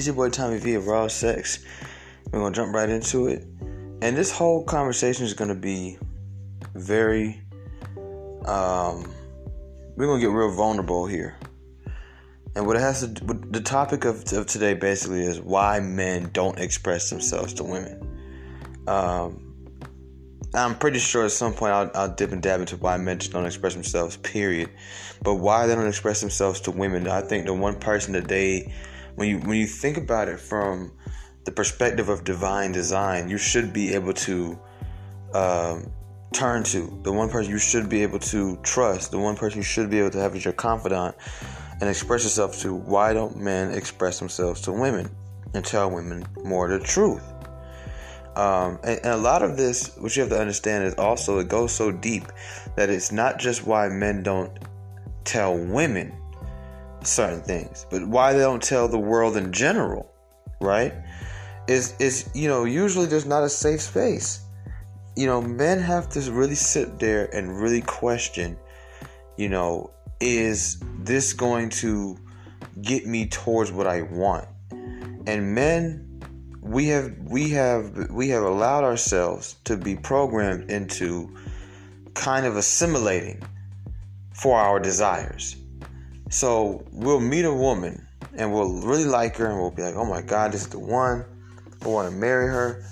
It's your boy Tommy V of Raw Sex. We're gonna jump right into it. And this whole conversation is gonna be very um we're gonna get real vulnerable here. And what it has to the topic of, of today basically is why men don't express themselves to women. Um I'm pretty sure at some point I'll, I'll, dip and dab into why men just don't express themselves, period. But why they don't express themselves to women, I think the one person that they, when you when you think about it from the perspective of divine design, you should be able to um, turn to the one person you should be able to trust, the one person you should be able to have as your confidant, and express yourself to. Why don't men express themselves to women and tell women more the truth? Um, and, and, a lot of this, what you have to understand is also it goes so deep that it's not just why men don't tell women certain things, but why they don't tell the world in general, right? Is is you know usually there's not a safe space. You know, men have to really sit there and really question. You know, is this going to get me towards what I want? And men we have we have we have allowed ourselves to be programmed into kind of assimilating for our desires. So we'll meet a woman and we'll really like her and we'll be like, "Oh my god, this is the one. I want to marry her."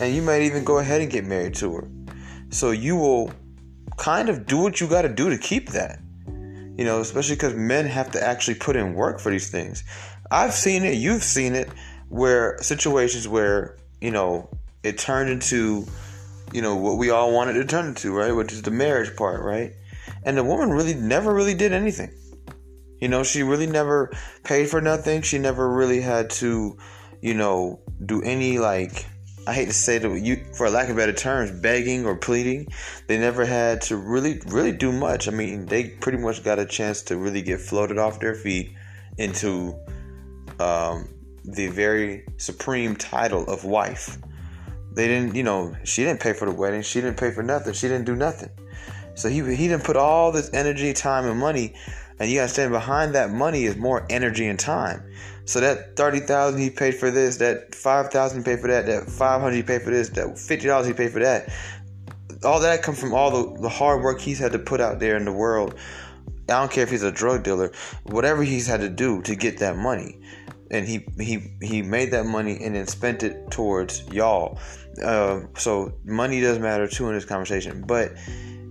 And you might even go ahead and get married to her. So you will kind of do what you got to do to keep that. You know, especially cuz men have to actually put in work for these things. I've seen it, you've seen it where situations where you know it turned into you know what we all wanted to turn into right which is the marriage part right and the woman really never really did anything you know she really never paid for nothing she never really had to you know do any like I hate to say that you for lack of better terms begging or pleading they never had to really really do much I mean they pretty much got a chance to really get floated off their feet into um, the very supreme title of wife. They didn't, you know, she didn't pay for the wedding. She didn't pay for nothing. She didn't do nothing. So he he didn't put all this energy, time, and money. And you gotta stand behind that money is more energy and time. So that thirty thousand he paid for this, that five thousand he paid for that, that five hundred he paid for this, that fifty dollars he paid for that. All that comes from all the, the hard work he's had to put out there in the world. I don't care if he's a drug dealer, whatever he's had to do to get that money and he he he made that money and then spent it towards y'all. Uh, so money does matter too in this conversation. But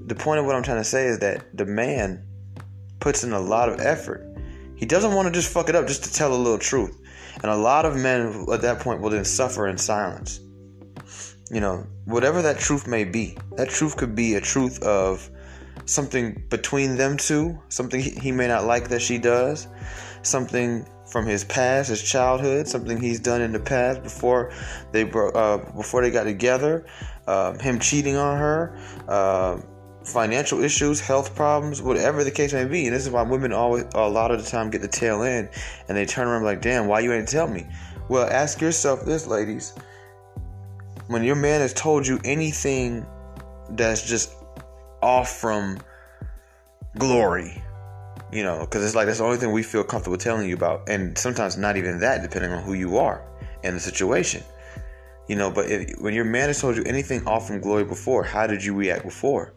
the point of what I'm trying to say is that the man puts in a lot of effort. He doesn't want to just fuck it up just to tell a little truth. And a lot of men at that point will then suffer in silence. You know, whatever that truth may be, that truth could be a truth of something between them two, something he may not like that she does, something from his past, his childhood, something he's done in the past before they uh, before they got together, uh, him cheating on her, uh, financial issues, health problems, whatever the case may be. And this is why women always a lot of the time get the tail end, and they turn around like, "Damn, why you ain't tell me?" Well, ask yourself this, ladies: when your man has told you anything that's just off from glory you know, because it's like that's the only thing we feel comfortable telling you about, and sometimes not even that, depending on who you are and the situation. You know, but if, when your man has told you anything off from glory before, how did you react before?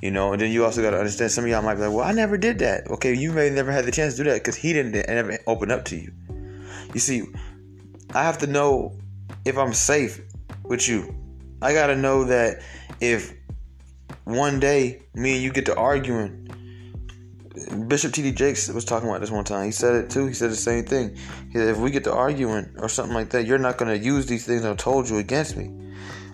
You know, and then you also got to understand some of y'all might be like, well, I never did that. Okay, you may never had the chance to do that because he didn't ever open up to you. You see, I have to know if I'm safe with you. I got to know that if one day me and you get to arguing Bishop T.D. Jakes was talking about this one time. He said it too. He said the same thing. He said, if we get to arguing or something like that, you're not going to use these things I told you against me.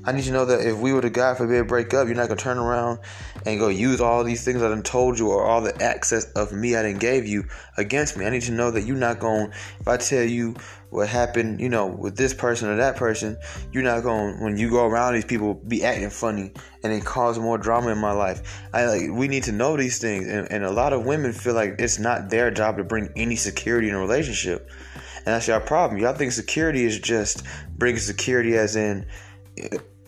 I need you to know that if we were to, God forbid, break up, you're not gonna turn around and go use all these things I done told you or all the access of me I didn't gave you against me. I need to know that you're not going. If I tell you what happened, you know, with this person or that person, you're not going when you go around these people be acting funny and it cause more drama in my life. I like we need to know these things, and, and a lot of women feel like it's not their job to bring any security in a relationship. And that's your problem. Y'all think security is just bringing security as in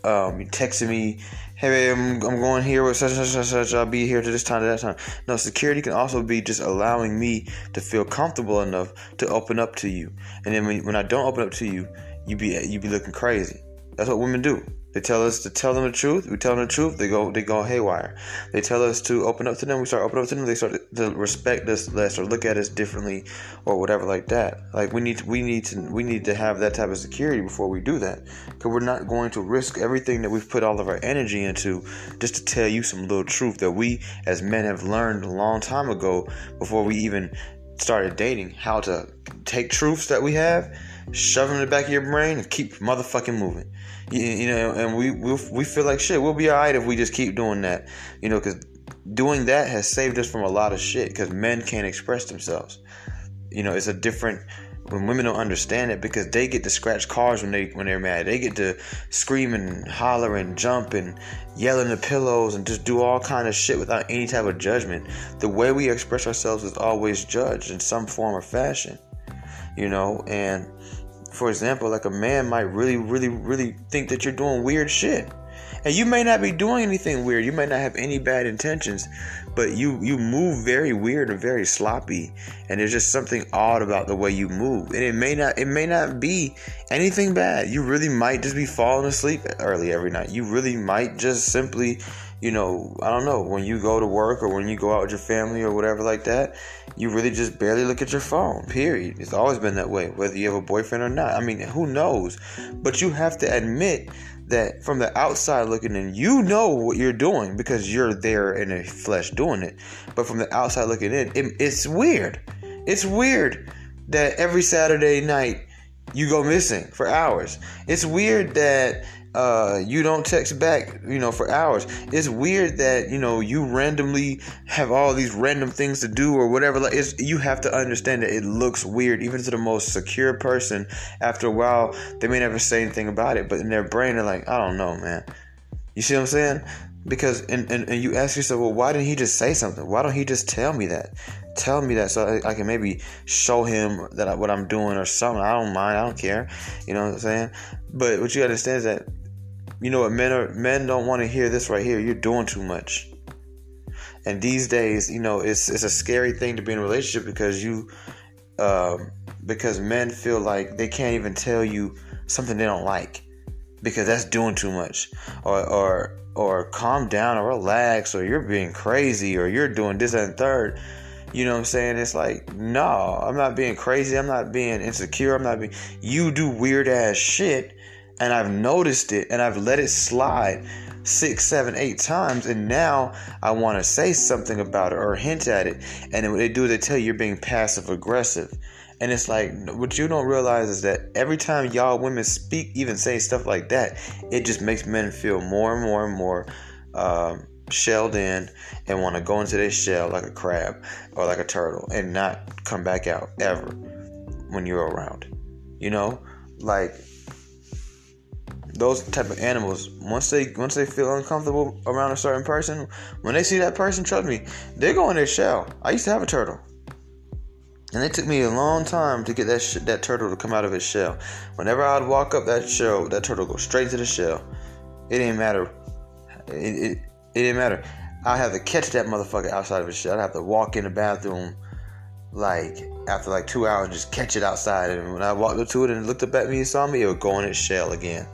um, texting me, hey, I'm, I'm going here with such and such, and such, I'll be here to this time to that time. No, security can also be just allowing me to feel comfortable enough to open up to you. And then when, when I don't open up to you, you be you be looking crazy. That's what women do. They tell us to tell them the truth. We tell them the truth. They go they go haywire. They tell us to open up to them. We start opening up to them. They start to respect us less or look at us differently or whatever like that. Like we need to, we need to we need to have that type of security before we do that. Because we're not going to risk everything that we've put all of our energy into just to tell you some little truth that we as men have learned a long time ago before we even started dating how to take truths that we have shove them in the back of your brain and keep motherfucking moving. You, you know, and we we we feel like shit. We'll be alright if we just keep doing that. You know, because doing that has saved us from a lot of shit. Because men can't express themselves. You know, it's a different when women don't understand it because they get to scratch cars when they when they're mad. They get to scream and holler and jump and yell in the pillows and just do all kind of shit without any type of judgment. The way we express ourselves is always judged in some form or fashion. You know, and for example, like a man might really, really, really think that you're doing weird shit. And you may not be doing anything weird. You may not have any bad intentions, but you you move very weird and very sloppy, and there's just something odd about the way you move. And it may not it may not be anything bad. You really might just be falling asleep early every night. You really might just simply you know, I don't know, when you go to work or when you go out with your family or whatever like that, you really just barely look at your phone, period. It's always been that way, whether you have a boyfriend or not. I mean, who knows? But you have to admit that from the outside looking in, you know what you're doing because you're there in the flesh doing it. But from the outside looking in, it, it's weird. It's weird that every Saturday night you go missing for hours. It's weird that uh, you don't text back, you know, for hours. It's weird that you know you randomly have all these random things to do or whatever. Like, it's you have to understand that it looks weird, even to the most secure person. After a while, they may never say anything about it, but in their brain, they're like, I don't know, man. You see what I'm saying? Because and, and, and you ask yourself, well, why didn't he just say something? Why don't he just tell me that? Tell me that so I, I can maybe show him that I, what I'm doing or something. I don't mind. I don't care. You know what I'm saying? But what you understand is that you know what men are men don't want to hear this right here. You're doing too much. And these days, you know, it's it's a scary thing to be in a relationship because you um, because men feel like they can't even tell you something they don't like because that's doing too much. Or or or calm down or relax or you're being crazy or you're doing this and third. You know what i'm saying? It's like no i'm not being crazy. I'm not being insecure. I'm not being you do weird ass shit and I've noticed it and I've let it slide six, seven, eight times, and now I want to say something about it or hint at it. And what they do is they tell you you're being passive aggressive. And it's like, what you don't realize is that every time y'all women speak, even say stuff like that, it just makes men feel more and more and more um, shelled in and want to go into their shell like a crab or like a turtle and not come back out ever when you're around. You know, like those type of animals once they once they feel uncomfortable around a certain person when they see that person trust me they go in their shell. I used to have a turtle. And it took me a long time to get that sh- that turtle to come out of its shell. Whenever i'd walk up that shell that turtle go straight to the shell. It didn't matter. It, it, it didn't matter. I'd have to catch that motherfucker outside of his shell. I'd have to walk in the bathroom like after like two hours just catch it outside. And when i walked up to it and it looked up at me and saw me it would go in its shell again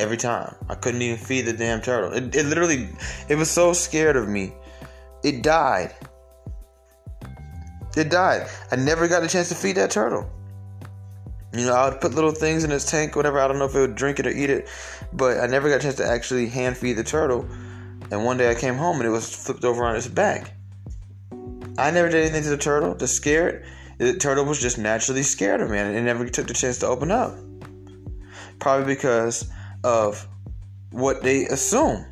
every time. I couldn't even feed the damn turtle. It, it literally, it was so scared of me. It died. It died. I never got a chance to feed that turtle. You know, I would put little things in its tank, whatever. I don't know if it would drink it or eat it, but I never got a chance to actually hand feed the turtle. And one day I came home and it was flipped over on its back. I never did anything to the turtle to scare it. The turtle was just naturally scared of me and it never took the chance to open up. Probably because of what they assume,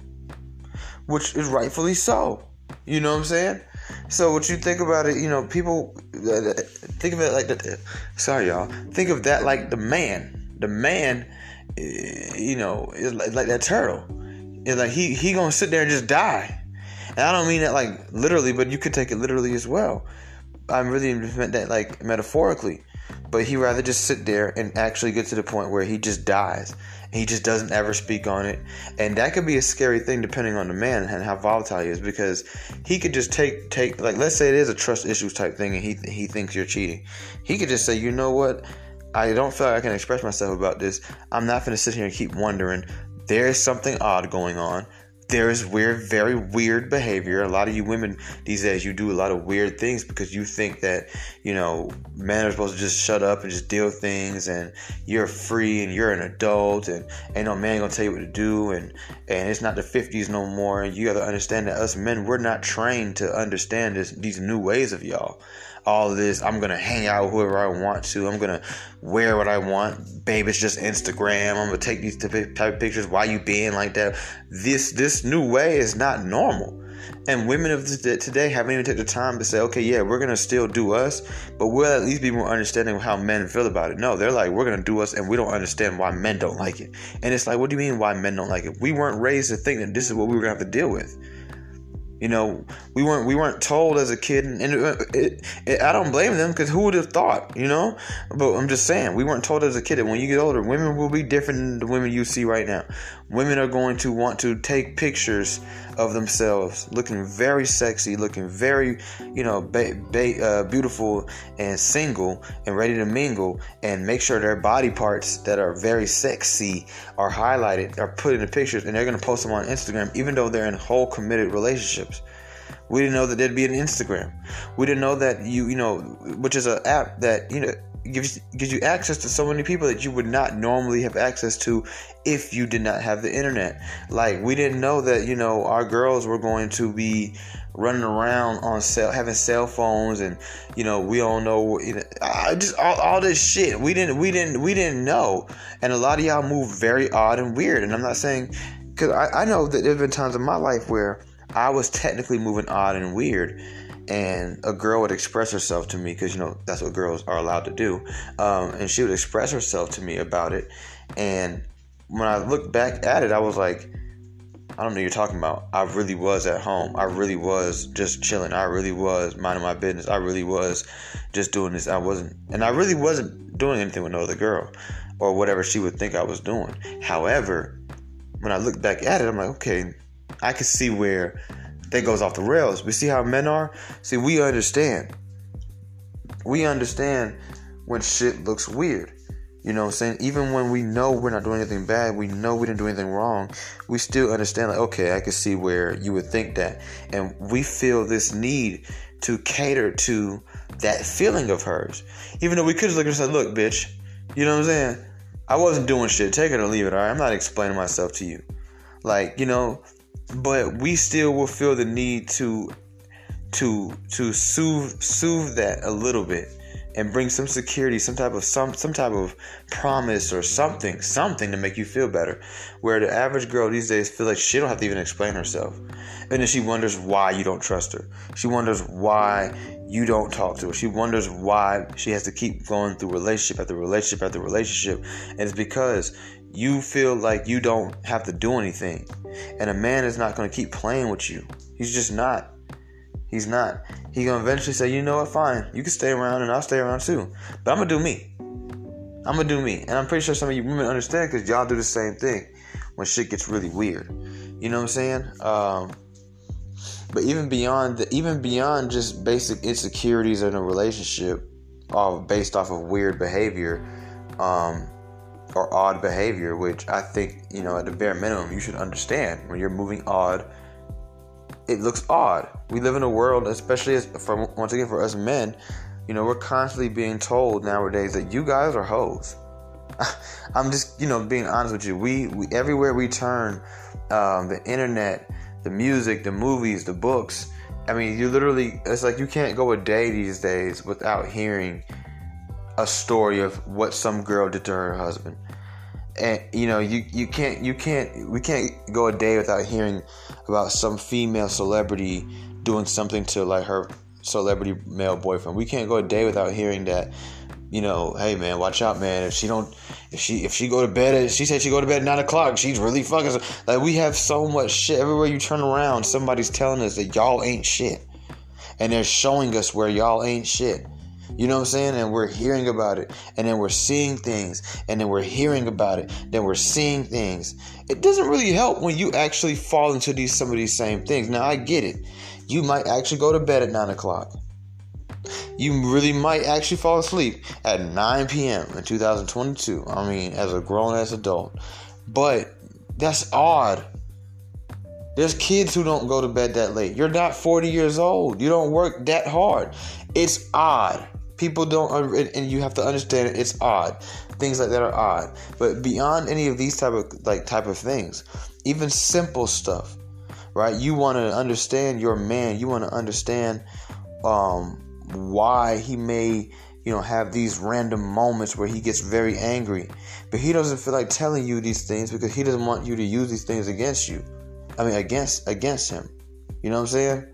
which is rightfully so. You know what I'm saying? So what you think about it, you know, people uh, uh think of it like the. Uh, sorry, y'all. Think of that like the man. The man, uh, you know, is like, like that turtle. It's like he he gonna sit there and just die. And I don't mean that like literally, but you could take it literally as well. I'm really meant that like metaphorically. But he rather just sit there and actually get to the point where he just dies. He just doesn't ever speak on it, and that could be a scary thing depending on the man and how volatile he is, because he could just take take like let's say it is a trust issues type thing, and he he thinks you're cheating. He could just say, you know what, I don't feel like I can express myself about this. I'm not going to sit here and keep wondering. There is something odd going on there is weird, very weird behavior. A lot of you women these days, you do a lot of weird things because you think that, you know, men are supposed to just shut up and just deal with things and you're free and you're an adult and ain't no man gonna tell you what to do and, and it's not the 50s no more. And you gotta understand that us men, we're not trained to understand this, these new ways of y'all all this. I'm gonna hang out with whoever I want to. I'm gonna wear what I want. Babe, it's just Instagram. I'm gonna take these type of pictures. Why you being like that? This this new way is not normal. And women of today haven't even taken the time to say, okay, yeah, we're gonna still do us, but we'll at least be more understanding of how men feel about it. No, they're like, we're gonna do us, and we don't understand why men don't like it. And it's like, what do you mean why men don't like it? We weren't raised to think that this is what we were gonna have to deal with. You know, we weren't we weren't told as a kid, and, it, it, it, I don't blame them because who would have thought? You know, but I'm just saying we weren't told as a kid that when you get older, women will be different than the women you see right now. Women are going to want to take pictures of themselves, looking very sexy, looking very, you know, ba- ba- uh, beautiful and single and ready to mingle, and make sure their body parts that are very sexy are highlighted, are put in the pictures, and they're going to post them on Instagram, even though they're in whole committed relationships. We didn't know that there'd be an Instagram. We didn't know that you, you know, which is an app that you know gives gives you access to so many people that you would not normally have access to if you did not have the internet. Like we didn't know that you know our girls were going to be running around on cell having cell phones and you know we don't know you know I just all, all this shit. We didn't we didn't we didn't know. And a lot of y'all move very odd and weird. And I'm not saying because I, I know that there's been times in my life where I was technically moving odd and weird and a girl would express herself to me because you know that's what girls are allowed to do um, and she would express herself to me about it. And when i looked back at it i was like i don't know you're talking about. I really was at home. I really was just chilling. I really was minding my business. I really was just doing this. I wasn't and i really wasn't doing anything with no other girl or whatever she would think i was doing. However when i look back at it i'm like okay i can see where that goes off the rails. We see how men are. See, we understand. We understand when shit looks weird. You know what I'm saying? Even when we know we're not doing anything bad, we know we didn't do anything wrong, we still understand, like, okay, I can see where you would think that. And we feel this need to cater to that feeling of hers. Even though we could just look and say, look, bitch, you know what I'm saying? I wasn't doing shit. Take it or leave it, alright? I'm not explaining myself to you. Like, you know, but we still will feel the need to to to soothe soothe that a little bit and bring some security, some type of some some type of promise or something, something to make you feel better. Where the average girl these days feel like she don't have to even explain herself, and then she wonders why you don't trust her. She wonders why you don't talk to her. She wonders why she has to keep going through relationship after relationship after relationship, and it's because you feel like you don't have to do anything. And a man is not going to keep playing with you. He's just not. He's not. He's going to eventually say, you know what, fine. You can stay around and I'll stay around too. But I'm to do me. I'm to do me. And I'm pretty sure some of you women understand because y'all do the same thing when shit gets really weird. You know what I'm saying? Um, but even beyond the, even beyond just basic insecurities in a relationship, all based off of weird behavior, um, or odd behavior, which I think, you know, at the bare minimum, you should understand when you're moving odd. It looks odd. We live in a world, especially as for once again for us men, you know, we're constantly being told nowadays that you guys are hoes. I'm just, you know, being honest with you. We, we everywhere we turn, um, the internet, the music, the movies, the books. I mean, you literally, it's like you can't go a day these days without hearing a story of what some girl did to her husband. And you know, you, you can't you can't we can't go a day without hearing about some female celebrity doing something to like her celebrity male boyfriend. We can't go a day without hearing that, you know, hey man, watch out, man. If she don't, if she if she go to bed, she said she go to bed at nine o'clock. She's really fucking. Like we have so much shit everywhere you turn around. Somebody's telling us that y'all ain't shit, and they're showing us where y'all ain't shit. You know what I'm saying? And we're hearing about it, and then we're seeing things, and then we're hearing about it, then we're seeing things. It doesn't really help when you actually fall into these some of these same things. Now I get it. You might actually go to bed at nine o'clock. You really might actually fall asleep at 9 p.m. in 2022. I mean, as a grown ass adult. But that's odd. There's kids who don't go to bed that late. You're not 40 years old. You don't work that hard. It's odd. People don't, and you have to understand. It's odd. Things like that are odd. But beyond any of these type of like type of things, even simple stuff, right? You want to understand your man. You want to understand um, why he may, you know, have these random moments where he gets very angry, but he doesn't feel like telling you these things because he doesn't want you to use these things against you. I mean, against against him. You know what I'm saying?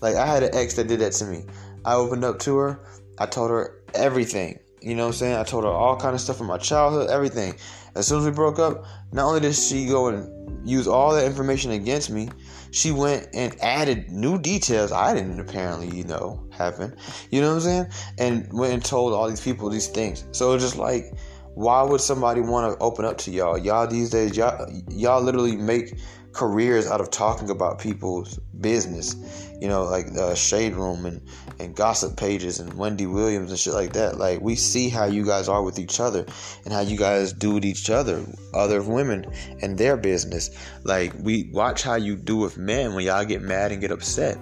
Like I had an ex that did that to me. I opened up to her. I told her everything. You know what I'm saying? I told her all kind of stuff from my childhood, everything. As soon as we broke up, not only did she go and use all that information against me, she went and added new details I didn't apparently, you know, happen. You know what I'm saying? And went and told all these people these things. So it's just like, why would somebody want to open up to y'all? Y'all these days, y'all, y'all literally make careers out of talking about people's business. You know, like uh, Shade Room and, and gossip pages and Wendy Williams and shit like that. Like, we see how you guys are with each other and how you guys do with each other, other women and their business. Like, we watch how you do with men when y'all get mad and get upset.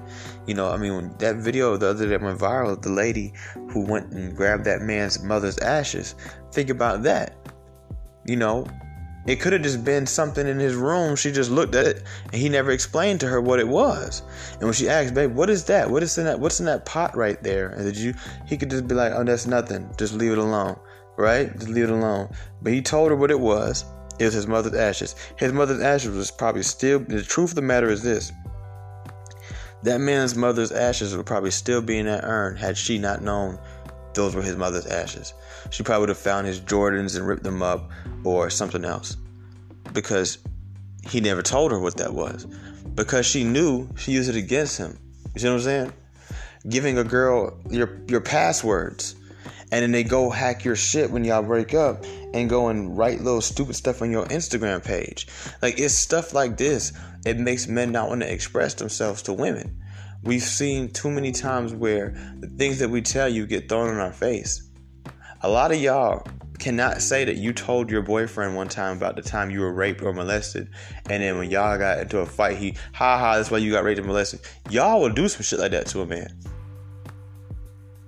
You know, I mean, that video the other day went viral, the lady who went and grabbed that man's mother's ashes. Think about that. You know, it could have just been something in his room. She just looked at it and he never explained to her what it was. And when she asked, babe, what is that? What is in that what's in that pot right there? And did you he could just be like, Oh, that's nothing. Just leave it alone. Right? Just leave it alone. But he told her what it was. It was his mother's ashes. His mother's ashes was probably still the truth of the matter is this. That man's mother's ashes would probably still be in that urn had she not known those were his mother's ashes. She probably would have found his Jordans and ripped them up or something else because he never told her what that was. Because she knew she used it against him. You see what I'm saying? Giving a girl your your passwords and then they go hack your shit when y'all break up and go and write little stupid stuff on your Instagram page. Like it's stuff like this. It makes men not want to express themselves to women. We've seen too many times where the things that we tell you get thrown in our face. A lot of y'all cannot say that you told your boyfriend one time about the time you were raped or molested, and then when y'all got into a fight, he, ha ha, that's why you got raped and molested. Y'all will do some shit like that to a man.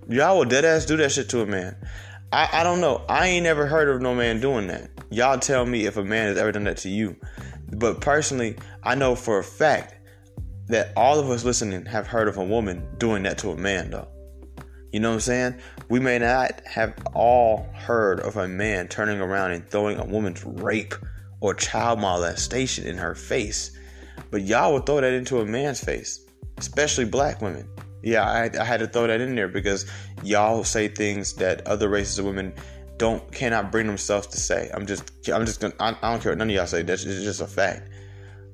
Y'all will dead ass do that shit to a man. I, I don't know. I ain't never heard of no man doing that. Y'all tell me if a man has ever done that to you. But personally, I know for a fact that all of us listening have heard of a woman doing that to a man, though. You know what I'm saying? We may not have all heard of a man turning around and throwing a woman's rape or child molestation in her face, but y'all would throw that into a man's face, especially black women. Yeah, I, I had to throw that in there because y'all say things that other races of women don't cannot bring themselves to say. I'm just I'm just gonna I, I don't care what none of y'all say. That's just a fact.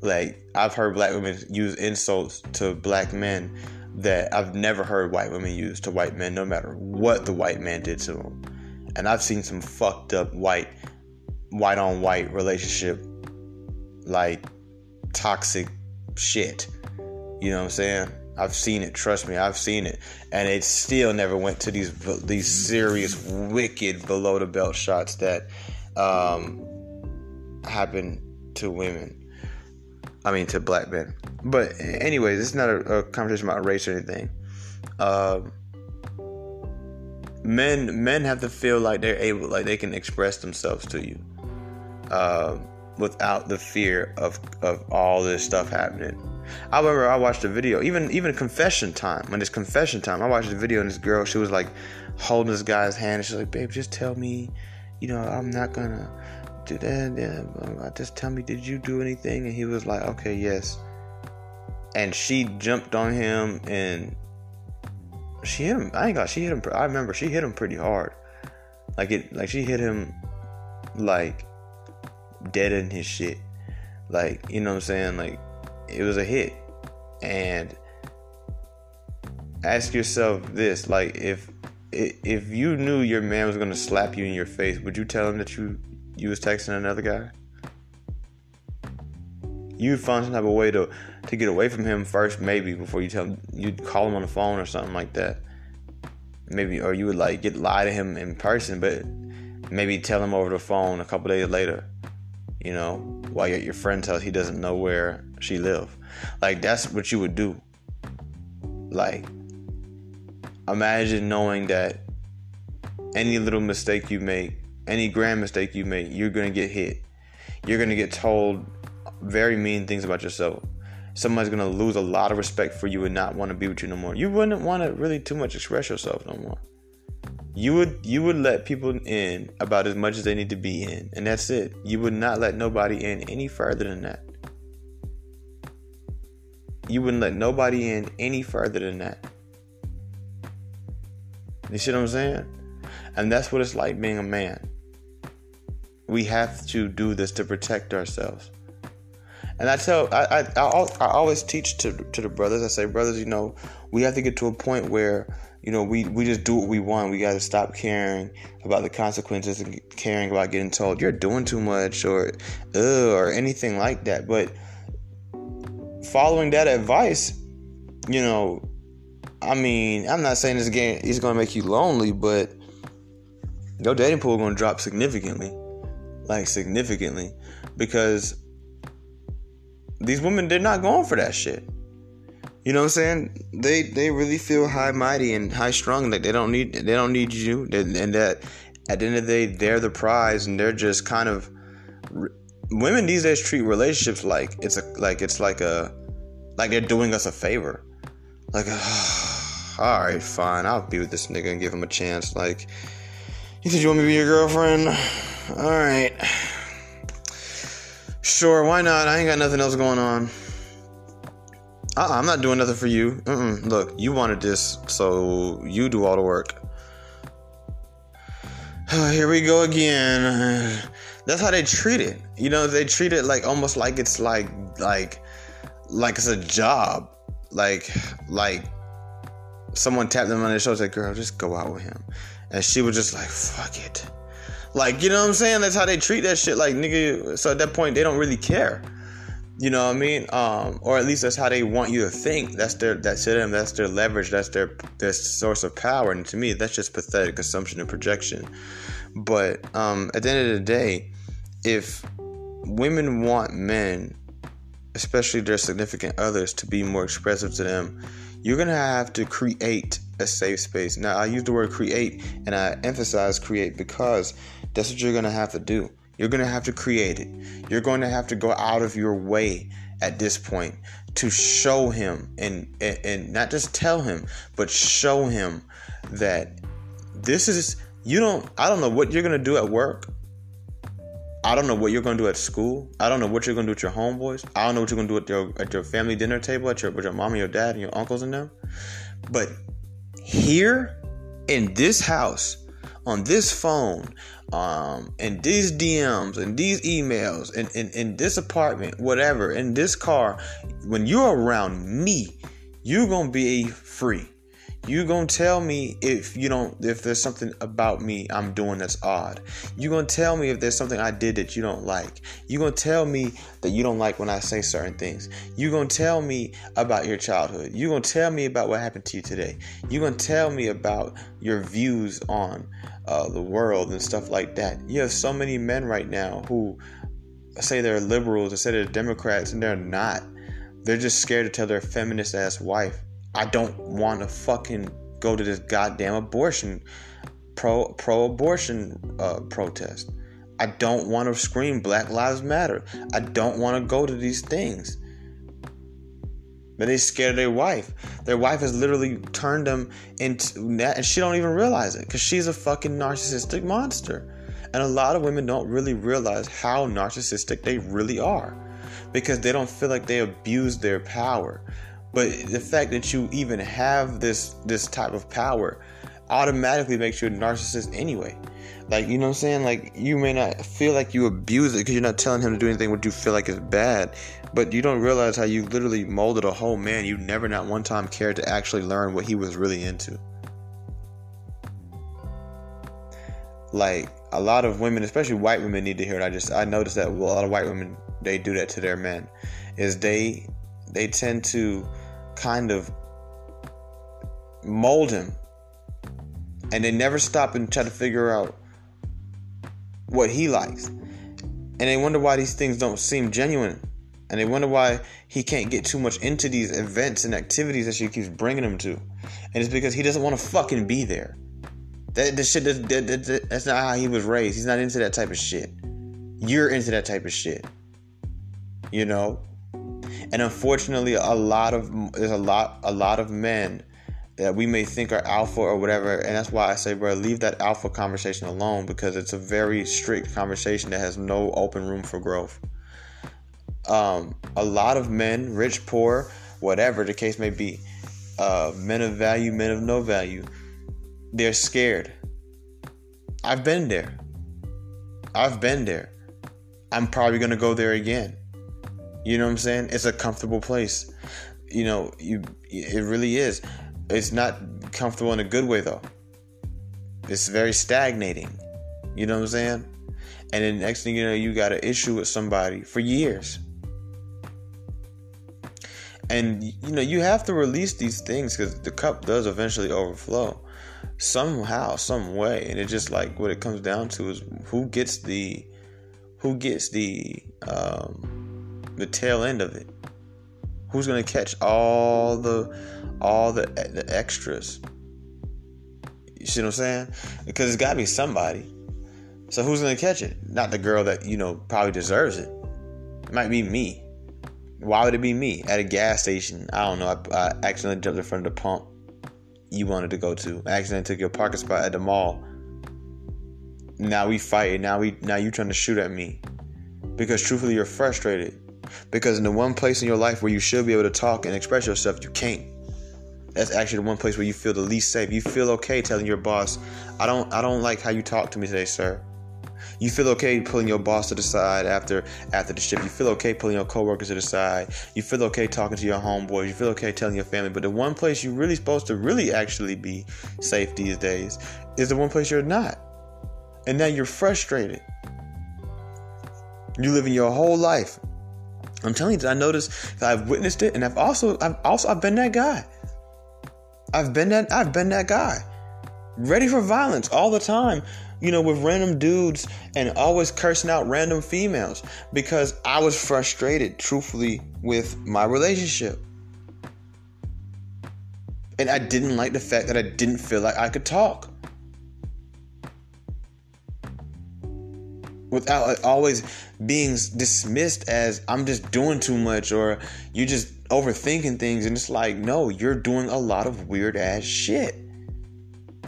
Like I've heard black women use insults to black men that I've never heard white women use to white men, no matter what the white man did to them. And I've seen some fucked up white, white on white relationship, like toxic shit. You know what I'm saying? I've seen it. Trust me, I've seen it, and it still never went to these these serious, wicked below the belt shots that um, happen to women. I mean, to black men. But anyways, is not a, a conversation about race or anything. Uh, men men have to feel like they're able, like they can express themselves to you, uh, without the fear of of all this stuff happening. I remember I watched a video, even even confession time. When it's confession time, I watched a video and this girl, she was like holding this guy's hand, and she's like, "Babe, just tell me, you know, I'm not gonna." Do that. Yeah, um, just tell me, did you do anything? And he was like, okay, yes. And she jumped on him and she hit him. I ain't got. She hit him. I remember she hit him pretty hard. Like it. Like she hit him, like dead in his shit. Like you know what I'm saying. Like it was a hit. And ask yourself this: like if if you knew your man was gonna slap you in your face, would you tell him that you you was texting another guy? You'd find some type of way to to get away from him first, maybe before you tell him. You'd call him on the phone or something like that. Maybe, or you would like get lie to him in person, but maybe tell him over the phone a couple days later. You know, while you're at your friend's house, he doesn't know where she live. Like that's what you would do. Like imagine knowing that any little mistake you make, any grand mistake you make, you're gonna get hit. You're gonna get told very mean things about yourself. Somebody's gonna lose a lot of respect for you and not want to be with you no more. You wouldn't want to really too much express yourself no more. You would you would let people in about as much as they need to be in, and that's it. You would not let nobody in any further than that. You wouldn't let nobody in any further than that. You see what I'm saying? And that's what it's like being a man. We have to do this to protect ourselves. And I tell, I, I, I, always teach to, to the brothers, I say, brothers, you know, we have to get to a point where, you know, we, we just do what we want. We got to stop caring about the consequences and caring about getting told you're doing too much or, or anything like that. But following that advice, you know, I mean, I'm not saying this game is going to make you lonely, but your dating pool going to drop significantly, like significantly, because these women they're not going for that shit. You know what I'm saying? They they really feel high mighty and high strung. Like they don't need they don't need you, and that at the end of the day they're the prize, and they're just kind of women these days treat relationships like it's a like it's like a like they're doing us a favor. Like, uh, all right, fine, I'll be with this nigga and give him a chance. Like, you said you want me to be your girlfriend? All right. Sure, why not? I ain't got nothing else going on. Uh-uh, I'm not doing nothing for you. Mm-mm. Look, you wanted this, so you do all the work. Here we go again. That's how they treat it. You know, they treat it like almost like it's like like like it's a job like like someone tapped them on the shoulder, like, girl, just go out with him. And she was just like, fuck it. Like, you know what I'm saying? That's how they treat that shit. Like, nigga, so at that point, they don't really care. You know what I mean? Um, or at least that's how they want you to think. That's their that's them. That's their leverage. That's their their source of power. And to me, that's just pathetic assumption and projection. But um, at the end of the day, if women want men especially their significant others, to be more expressive to them, you're gonna have to create a safe space. Now, I use the word create and I emphasize create because that's what you're gonna have to do. You're gonna have to create it. You're going to have to go out of your way at this point to show him and, and, and not just tell him, but show him that this is you don't I don't know what you're gonna do at work I don't know what you're gonna do at school. I don't know what you're gonna do with your homeboys. I don't know what you're gonna do at your at your family dinner table at your with your mom and your dad and your uncles and them. But here in this house, on this phone, um, and these DMs and these emails and in, in this apartment, whatever, in this car, when you're around me, you're gonna be free you gonna tell me if you don't if there's something about me i'm doing that's odd. You gonna tell me if there's something i did that you don't like. You gonna tell me that you don't like when i say certain things. You gonna tell me about your childhood. You gonna tell me about what happened to you today. You gonna tell me about your views on uh, the world and stuff like that. You have so many men right now who say they're liberals or say they're democrats and they're not. They're just scared to tell their feminist ass wife I don't want to fucking go to this goddamn abortion pro pro abortion uh, protest. I don't want to scream Black Lives Matter. I don't want to go to these things. But they scared their wife. Their wife has literally turned them into that, and she don't even realize it because she's a fucking narcissistic monster. And a lot of women don't really realize how narcissistic they really are because they don't feel like they abuse their power. But the fact that you even have this this type of power automatically makes you a narcissist anyway. Like, you know what I'm saying? Like, you may not feel like you abuse it because you're not telling him to do anything what you feel like is bad, but you don't realize how you literally molded a whole man. You never, not one time, cared to actually learn what he was really into. like a lot of women, especially white women, need to hear it. I just I noticed that a lot of white women they do that to their men, is they they tend to kind of mold him, and they never stop and try to figure out what he likes, and they wonder why these things don't seem genuine, and they wonder why he can't get too much into these events and activities that she keeps bringing him to, and it's because he doesn't want to fucking be there. That, that shit, that, that, that's not how he was raised. He's not into that type of shit. You're into that type of shit. You know? And unfortunately, a lot of there's a lot a lot of men that we may think are alpha or whatever, and that's why I say, bro, leave that alpha conversation alone because it's a very strict conversation that has no open room for growth. Um, a lot of men, rich, poor, whatever the case may be, uh, men of value, men of no value, they're scared. I've been there. I've been there. I'm probably going to go there again. You know what I'm saying? It's a comfortable place. You know, you it really is. It's not comfortable in a good way though. It's very stagnating. You know what I'm saying? And then next thing you know, you got an issue with somebody for years. And you know, you have to release these things because the cup does eventually overflow somehow, some way. And it just like what it comes down to is who gets the who gets the um, the tail end of it. Who's gonna catch all the all the the extras? You see what I'm saying? Because it's gotta be somebody. So who's gonna catch it? Not the girl that you know probably deserves it. It might be me. Why would it be me at a gas station? I don't know. I, I accidentally jumped in front of the pump you wanted to go to. I accidentally took your parking spot at the mall. Now we fighting. Now we now you trying to shoot at me. Because truthfully you're frustrated. Because in the one place in your life where you should be able to talk and express yourself, you can't. That's actually the one place where you feel the least safe. You feel okay telling your boss, I don't I don't like how you talk to me today, sir. You feel okay pulling your boss to the side after after the shift. You feel okay pulling your coworkers to the side. You feel okay talking to your homeboys. You feel okay telling your family. But the one place you're really supposed to really actually be safe these days is the one place you're not. And now you're frustrated. You living your whole life. I'm telling you, I noticed I've witnessed it, and I've also, I've also, I've been that guy. I've been that, I've been that guy, ready for violence all the time you know, with random dudes and always cursing out random females because I was frustrated, truthfully, with my relationship. And I didn't like the fact that I didn't feel like I could talk. Without always being dismissed as I'm just doing too much or you're just overthinking things. And it's like, no, you're doing a lot of weird ass shit.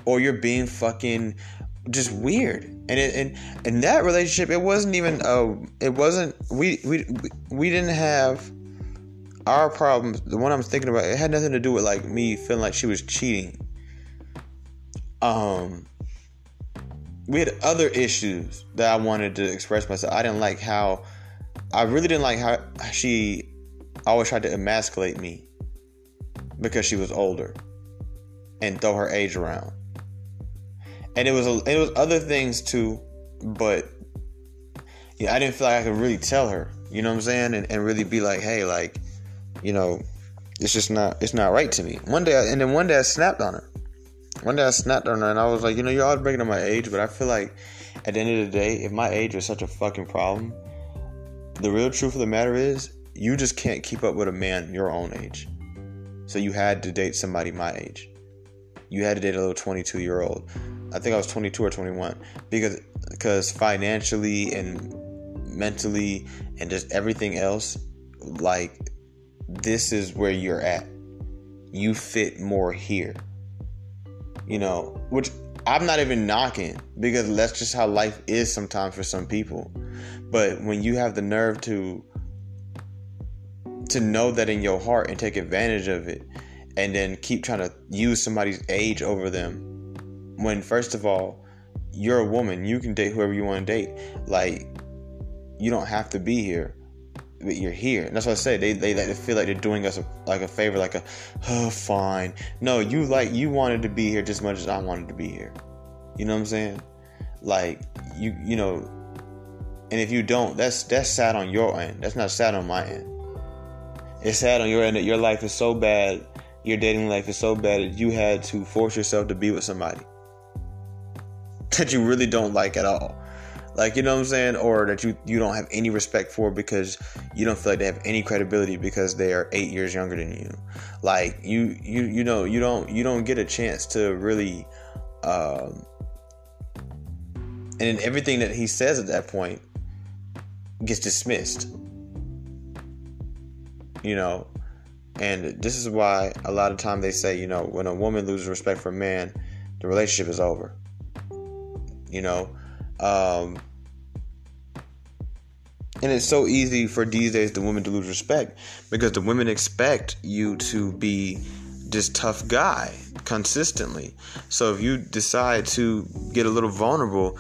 Or you're being fucking just weird. And it, and in that relationship, it wasn't even uh, it wasn't we we we didn't have our problems. The one I'm thinking about, it had nothing to do with like me feeling like she was cheating. Um, we had other issues that I wanted to express myself. I didn't like how I really didn't like how she always tried to emasculate me because she was older and throw her age around and it was it was other things too, but yeah, I didn't feel like I could really tell her, you know what I'm saying, and, and really be like, hey, like, you know, it's just not it's not right to me. One day, I, and then one day I snapped on her. One day I snapped on her, and I was like, you know, you're always breaking up my age, but I feel like at the end of the day, if my age was such a fucking problem, the real truth of the matter is, you just can't keep up with a man your own age. So you had to date somebody my age. You had to date a little 22 year old. I think I was 22 or 21 because because financially and mentally and just everything else like this is where you're at. You fit more here. You know, which I'm not even knocking because that's just how life is sometimes for some people. But when you have the nerve to to know that in your heart and take advantage of it and then keep trying to use somebody's age over them when first of all you're a woman you can date whoever you want to date like you don't have to be here you're here. And that's what i say they, they, they feel like they're doing us a, like a favor like a oh fine. No you like you wanted to be here just as much as i wanted to be here. You know what i'm saying? Like you you know and if you don't that's that's sad on your end. That's not sad on my end. It's sad on your end that your life is so bad your dating life is so bad that you had to force yourself to be with somebody that you really don't like at all like you know what i'm saying? Or that you you don't have any respect for because you don't feel like they have any credibility because they are eight years younger than you. Like you you you know you don't you don't get a chance to really um and everything that he says at that point gets dismissed. You know? And this is why a lot of time they say you know when a woman loses respect for a man the relationship is over. You know? Um, and it's so easy for these days the women to lose respect because the women expect you to be this tough guy consistently. So if you decide to get a little vulnerable,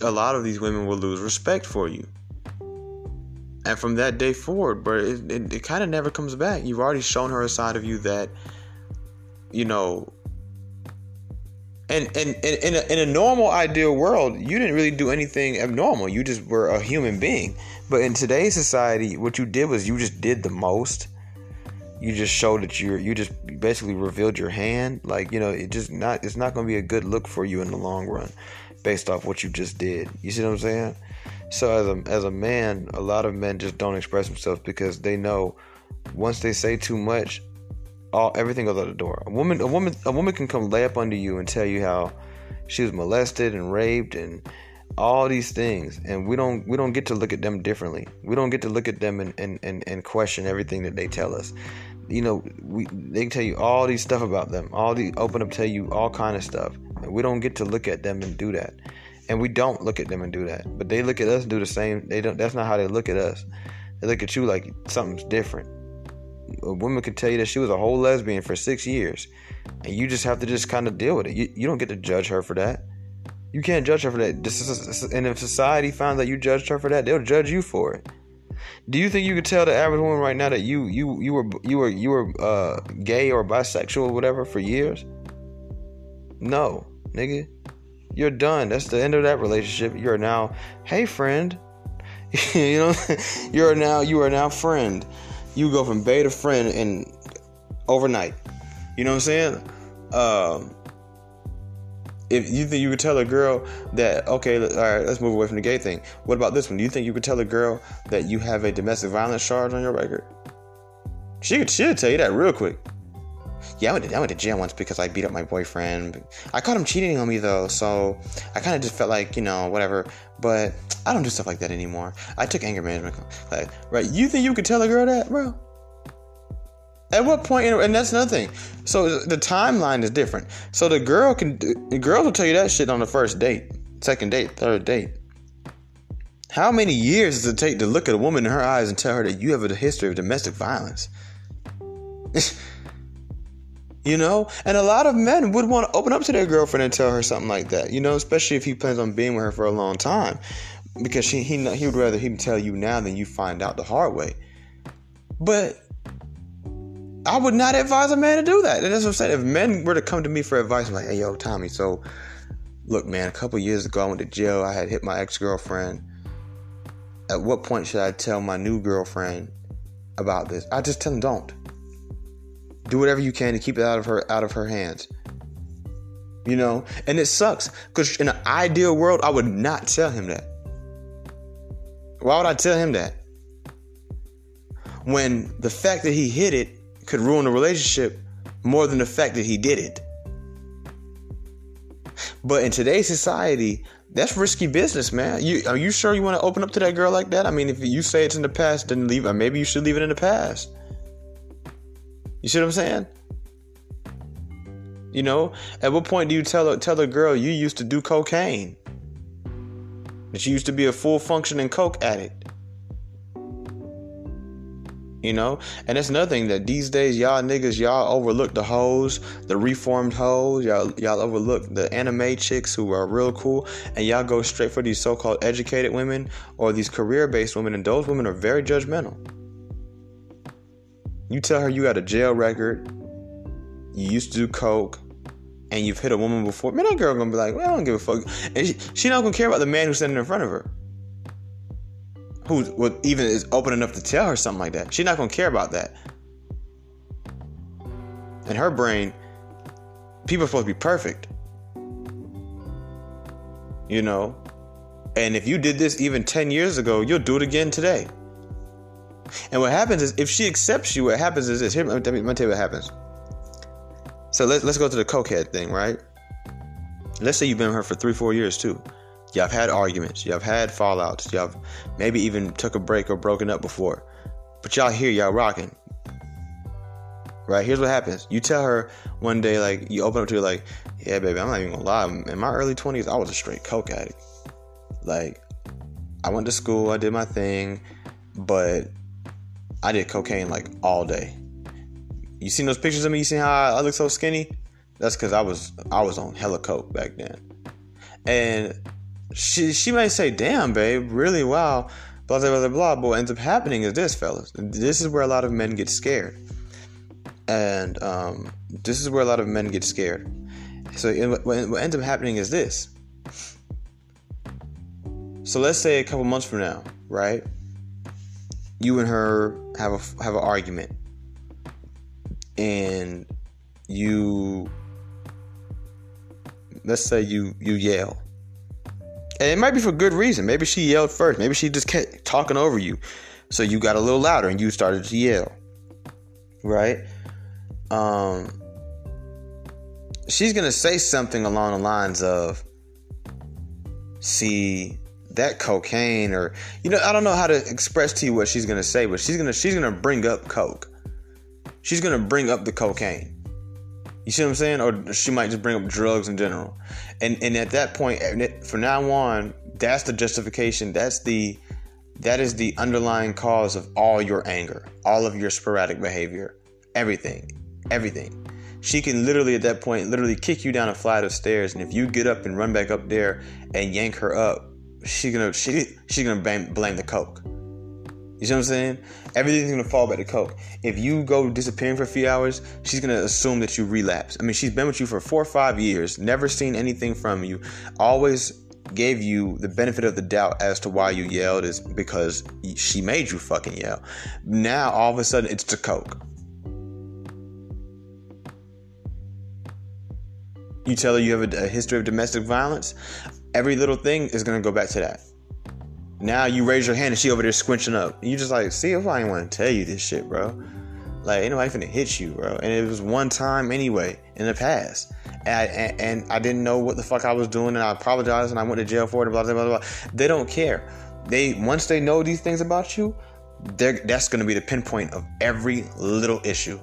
a lot of these women will lose respect for you. And from that day forward, but it, it, it kind of never comes back. You've already shown her a side of you that, you know, and and, and in, a, in a normal ideal world you didn't really do anything abnormal you just were a human being but in today's society what you did was you just did the most. You just showed that you're you just basically revealed your hand. Like you know it just not it's not going to be a good look for you in the long run based off what you just did. You see what i'm saying? So as a as a man a lot of men just don't express themselves because they know once they say too much all everything goes out the door. A woman, a woman, a woman can come lay up under you and tell you how she was molested and raped and all these things, and we don't we don't get to look at them differently. We don't get to look at them and and, and, and question everything that they tell us. You know, we they can tell you all these stuff about them, all the open up tell you all kind of stuff. And we don't get to look at them and do that. And we don't look at them and do that. But they look at us and do the same. They don't that's not how they look at us. They look at you like something's different a woman could tell you that she was a whole lesbian for six years, and you just have to just kind of deal with it. You, you don't get to judge her for that. You can't judge her for that. And if society finds that you judged her for that, they'll judge you for it. Do you think you could tell the average woman right now that you you you were you were you were uh, gay or bisexual or whatever for years? No, nigga, you're done. That's the end of that relationship. You're now, hey friend, you know, you're now you are now friend you go from beta friend and overnight. You know what I'm saying? Um, if you think you could tell a girl that okay, all right, let's move away from the gay thing. What about this one? Do you think you could tell a girl that you have a domestic violence charge on your record? She could, she would tell you that real quick. Yeah, I went, to, I went to jail once because I beat up my boyfriend. I caught him cheating on me though, so I kind of just felt like you know whatever. But I don't do stuff like that anymore. I took anger management. Like, right? You think you could tell a girl that, bro? At what point? And that's another thing. So the timeline is different. So the girl can, the girls will tell you that shit on the first date, second date, third date. How many years does it take to look at a woman in her eyes and tell her that you have a history of domestic violence? you know, and a lot of men would want to open up to their girlfriend and tell her something like that. You know, especially if he plans on being with her for a long time, because she, he he would rather him tell you now than you find out the hard way. But I would not advise a man to do that. And that's what I'm saying. If men were to come to me for advice, I'm like, hey, yo, Tommy, so look, man, a couple years ago, I went to jail. I had hit my ex girlfriend. At what point should I tell my new girlfriend about this? I just tell them don't. Do whatever you can to keep it out of her out of her hands. You know, and it sucks because in an ideal world, I would not tell him that. Why would I tell him that? When the fact that he hit it could ruin a relationship more than the fact that he did it. But in today's society, that's risky business, man. You are you sure you want to open up to that girl like that? I mean, if you say it's in the past, then leave. Maybe you should leave it in the past. You see what I'm saying? You know, at what point do you tell tell a girl you used to do cocaine? That you used to be a full functioning coke addict? You know, and that's another thing that these days y'all niggas y'all overlook the hoes, the reformed hoes, y'all y'all overlook the anime chicks who are real cool, and y'all go straight for these so-called educated women or these career-based women, and those women are very judgmental. You tell her you got a jail record, you used to do coke, and you've hit a woman before, man, that girl gonna be like, well, I don't give a fuck. And she, she not gonna care about the man who's standing in front of her. Who would even is open enough to tell her something like that. She's not gonna care about that. In her brain, people are supposed to be perfect. You know? And if you did this even 10 years ago, you'll do it again today. And what happens is, if she accepts you, what happens is this. Here, let me, let me tell you what happens. So let's let's go to the cokehead thing, right? Let's say you've been with her for three, four years too. Y'all have had arguments, y'all have had fallouts, y'all have maybe even took a break or broken up before. But y'all here, y'all rocking. Right? Here's what happens. You tell her one day, like, you open up to her, like, yeah, baby, I'm not even gonna lie. In my early 20s, I was a straight coke addict. Like, I went to school, I did my thing, but I did cocaine like all day. You seen those pictures of me? You seen how I look so skinny? That's because I was I was on hella coke back then. And she she might say, "Damn, babe, really? Wow." Blah blah blah blah. But what ends up happening is this, fellas. This is where a lot of men get scared, and um, this is where a lot of men get scared. So what ends up happening is this. So let's say a couple months from now, right? You and her have a have an argument, and you let's say you you yell, and it might be for good reason. Maybe she yelled first. Maybe she just kept talking over you, so you got a little louder and you started to yell, right? Um, she's gonna say something along the lines of, "See." that cocaine or you know i don't know how to express to you what she's gonna say but she's gonna she's gonna bring up coke she's gonna bring up the cocaine you see what i'm saying? Or she might just bring up drugs in general. And and at that point from now on that's the justification. That's the that is the underlying cause of all your anger all of your sporadic behavior everything everything. She can literally at that point literally kick you down a flight of stairs. And if you get up and run back up there and yank her up she gonna she she's gonna blame, blame the coke. You see what I'm saying? Everything's gonna fall back to coke. If you go disappearing for a few hours, she's gonna assume that you relapse. I mean, she's been with you for four or five years, never seen anything from you, always gave you the benefit of the doubt as to why you yelled is because she made you fucking yell. Now all of a sudden it's the coke. You tell her you have a, a history of domestic violence every little thing is gonna go back to that. Now you raise your hand and she over there squinching up. You just like, see if I ain't want to tell you this shit, bro. Like ain't nobody finna hit you, bro. And it was one time anyway in the past. And I, and, I didn't know what the fuck I was doing, and I apologized, and I went to jail for it. Blah blah blah blah. They don't care. They once they know these things about you, that's gonna be the pinpoint of every little issue.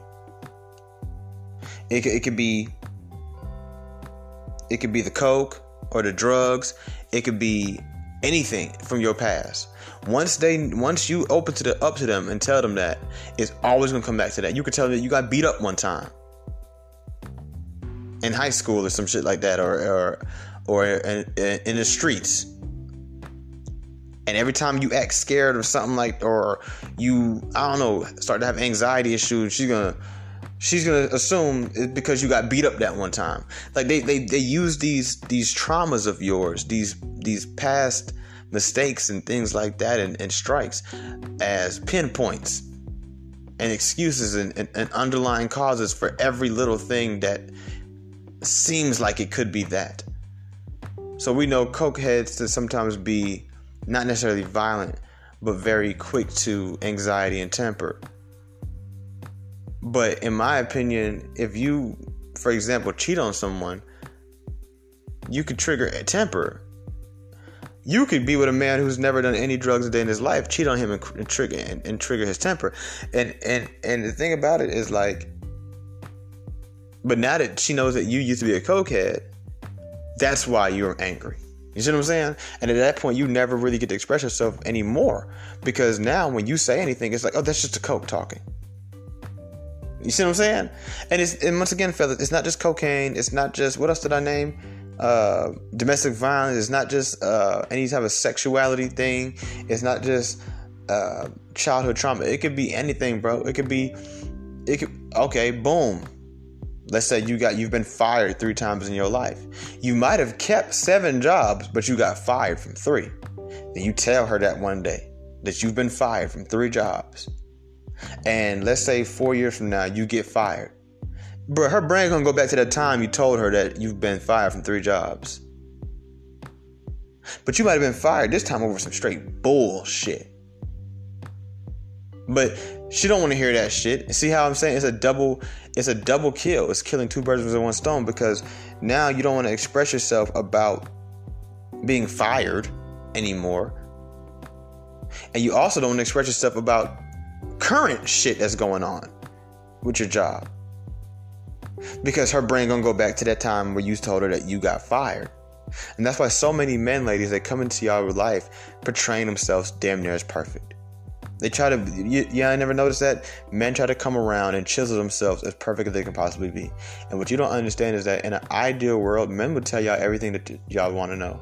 It, it could be it could be the coke or the drugs. It could be anything from your past. Once they once you open to the up to them and tell them that, it's always gonna come back to that. You could tell them that you got beat up one time in high school or some shit like that, or or or in, in the streets. And every time you act scared or something like, or you, I don't know, start to have anxiety issues, she's gonna she's gonna assume because you got beat up that one time. Like they they they use these these traumas of yours, these these past mistakes and things like that, and, and strikes as pinpoints and excuses and, and, and underlying causes for every little thing that seems like it could be that. So we know coke heads to sometimes be not necessarily violent, but very quick to anxiety and temper. But in my opinion, if you, for example, cheat on someone, you could trigger a temper. You could be with a man who's never done any drugs a day in his life, cheat on him and, and trigger and, and trigger his temper. And and and the thing about it is like, but now that she knows that you used to be a cokehead, that's why you're angry. You see what I'm saying? And at that point, you never really get to express yourself anymore because now when you say anything, it's like, oh, that's just a coke talking. You see what I'm saying? And it's and once again, fellas, it's not just cocaine. It's not just what else did I name? Uh, domestic violence. It's not just uh, any type of sexuality thing. It's not just uh, childhood trauma. It could be anything, bro. It could be. It could. Okay, boom. Let's say you got you've been fired three times in your life. You might have kept seven jobs, but you got fired from three. Then you tell her that one day that you've been fired from three jobs. And let's say four years from now you get fired. Bro, her brain gonna go back to that time you told her that you've been fired from three jobs. But you might have been fired this time over some straight bullshit. But she don't want to hear that shit. See how I'm saying it's a double it's a double kill. It's killing two birds with one stone because now you don't want to express yourself about being fired anymore. And you also don't want to express yourself about current shit that's going on with your job. Because her brain gonna go back to that time where you told her that you got fired. And that's why so many men, ladies, they come into your life portraying themselves damn near as perfect. They try to, yeah, I never noticed that. Men try to come around and chisel themselves as perfect as they can possibly be. And what you don't understand is that in an ideal world, men would tell y'all everything that y'all want to know.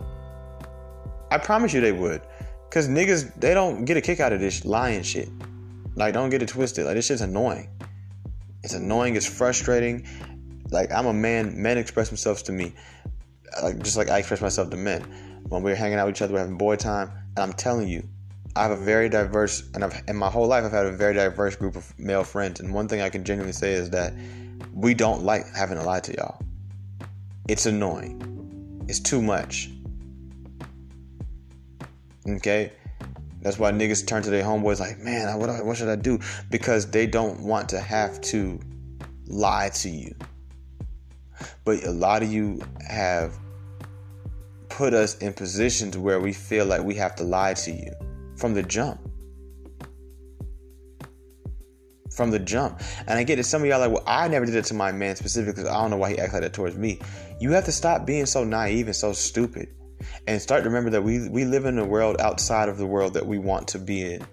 I promise you they would. Because niggas, they don't get a kick out of this lying shit. Like, don't get it twisted. Like, this shit's annoying. It's annoying, it's frustrating. Like, I'm a man, men express themselves to me. Like, just like I express myself to men. When we're hanging out with each other, we're having boy time. And I'm telling you, I have a very diverse, and I've, in my whole life, I've had a very diverse group of male friends. And one thing I can genuinely say is that we don't like having to lie to y'all. It's annoying. It's too much. Okay? That's why niggas turn to their homeboys like, man, what, what should I do? Because they don't want to have to lie to you. But a lot of you have put us in positions where we feel like we have to lie to you from the jump. From the jump. And I get it. Some of y'all like, well, I never did it to my man specifically because I don't know why he acts like that towards me. You have to stop being so naive and so stupid. And start to remember that we we live in a world outside of the world that we want to be in.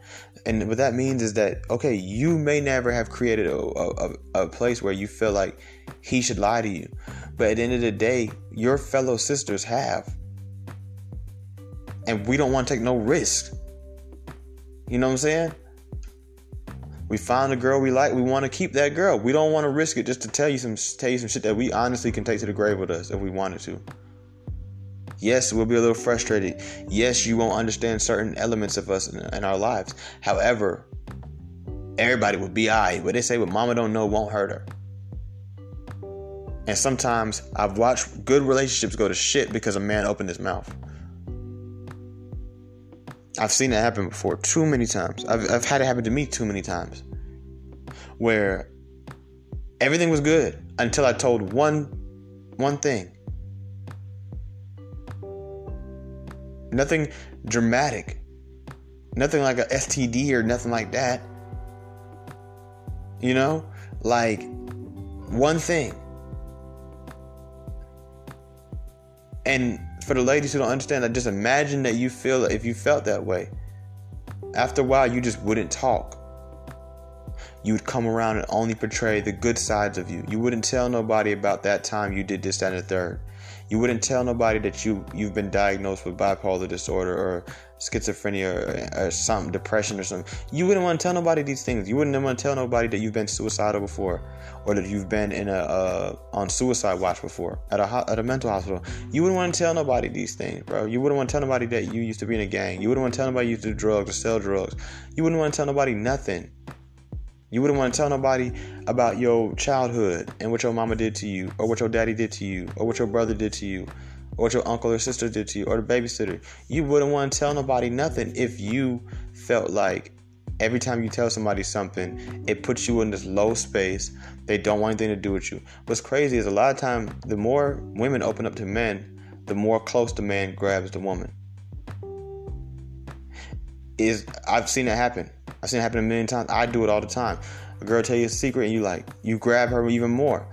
And what that means is that, okay, you may never have created a, a, a place where you feel like he should lie to you. But at the end of the day, your fellow sisters have. And we don't want to take no risk. You know what I'm saying? We found a girl we like. We want to keep that girl. We don't want to risk it just to tell you some tell you some shit that we honestly can take to the grave with us if we wanted to. Yes, we'll be a little frustrated. Yes, you won't understand certain elements of us in, in our lives. However, everybody will be alright. But they say what mama don't know won't hurt her. And sometimes I've watched good relationships go to shit because a man opened his mouth. I've seen it happen before too many times. I've, I've had it happen to me too many times. Where everything was good until I told one one thing. Nothing dramatic. Nothing like a STD or nothing like that. You know? Like one thing. And for the ladies who don't understand, I just imagine that you feel if you felt that way. After a while, you just wouldn't talk. You would come around and only portray the good sides of you. You wouldn't tell nobody about that time you did this, that, and the third. You wouldn't tell nobody that you you've been diagnosed with bipolar disorder or schizophrenia or, or something, depression or something. You wouldn't want to tell nobody these things. You wouldn't want to tell nobody that you've been suicidal before, or that you've been in a uh, on suicide watch before at a at a mental hospital. You wouldn't want to tell nobody these things, bro. You wouldn't want to tell nobody that you used to be in a gang. You wouldn't want to tell nobody you used to do drugs or sell drugs. You wouldn't want to tell nobody nothing. You wouldn't want to tell nobody about your childhood and what your mama did to you, or what your daddy did to you, or what your brother did to you, or what your uncle or sister did to you, or the babysitter. You wouldn't want to tell nobody nothing if you felt like every time you tell somebody something, it puts you in this low space. They don't want anything to do with you. What's crazy is a lot of time, the more women open up to men, the more close the man grabs the woman. Is I've seen it happen. I've seen it happen a million times. I do it all the time. A girl tell you a secret and you like you grab her even more.